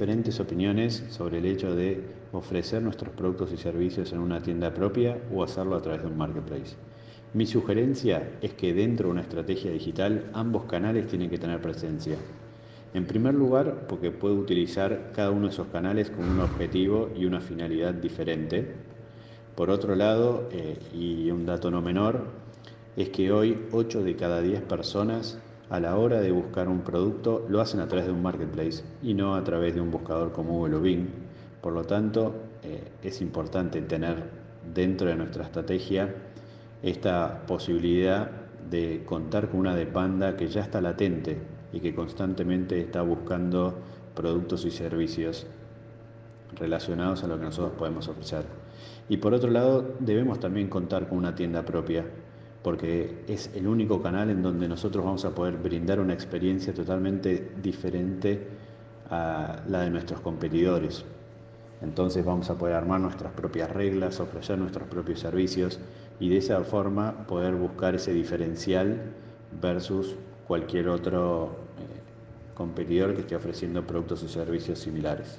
diferentes opiniones sobre el hecho de ofrecer nuestros productos y servicios en una tienda propia o hacerlo a través de un marketplace. Mi sugerencia es que dentro de una estrategia digital ambos canales tienen que tener presencia. En primer lugar, porque puedo utilizar cada uno de esos canales con un objetivo y una finalidad diferente. Por otro lado, eh, y un dato no menor, es que hoy 8 de cada 10 personas a la hora de buscar un producto lo hacen a través de un marketplace y no a través de un buscador como Google o Bing. Por lo tanto, eh, es importante tener dentro de nuestra estrategia esta posibilidad de contar con una demanda que ya está latente y que constantemente está buscando productos y servicios relacionados a lo que nosotros podemos ofrecer. Y por otro lado, debemos también contar con una tienda propia, porque es el único canal en donde nosotros vamos a poder brindar una experiencia totalmente diferente a la de nuestros competidores. Entonces vamos a poder armar nuestras propias reglas, ofrecer nuestros propios servicios y de esa forma poder buscar ese diferencial versus cualquier otro eh, competidor que esté ofreciendo productos o servicios similares.